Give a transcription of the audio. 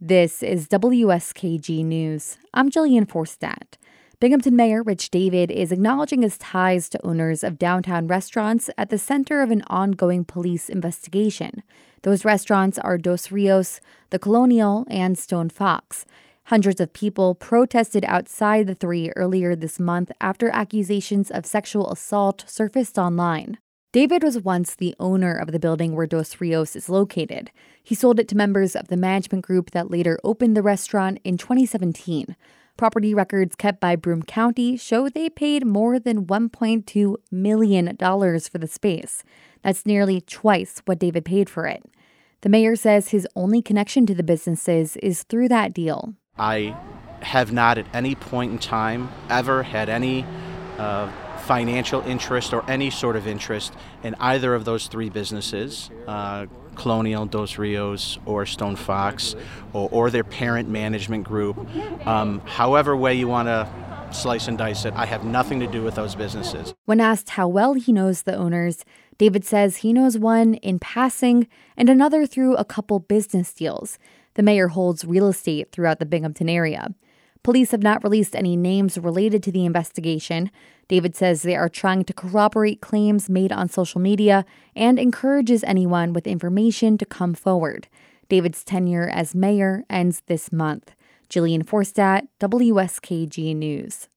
This is WSKG News. I'm Jillian Forstadt. Binghamton Mayor Rich David is acknowledging his ties to owners of downtown restaurants at the center of an ongoing police investigation. Those restaurants are Dos Rios, the Colonial, and Stone Fox. Hundreds of people protested outside the three earlier this month after accusations of sexual assault surfaced online. David was once the owner of the building where Dos Rios is located. He sold it to members of the management group that later opened the restaurant in 2017. Property records kept by Broome County show they paid more than $1.2 million for the space. That's nearly twice what David paid for it. The mayor says his only connection to the businesses is through that deal. I have not at any point in time ever had any uh, financial interest or any sort of interest in either of those three businesses uh, Colonial, Dos Rios, or Stone Fox, or, or their parent management group. Um, however, way you want to slice and dice it, I have nothing to do with those businesses. When asked how well he knows the owners, David says he knows one in passing and another through a couple business deals. The mayor holds real estate throughout the Binghamton area. Police have not released any names related to the investigation. David says they are trying to corroborate claims made on social media and encourages anyone with information to come forward. David's tenure as mayor ends this month. Jillian Forstadt, WSKG News.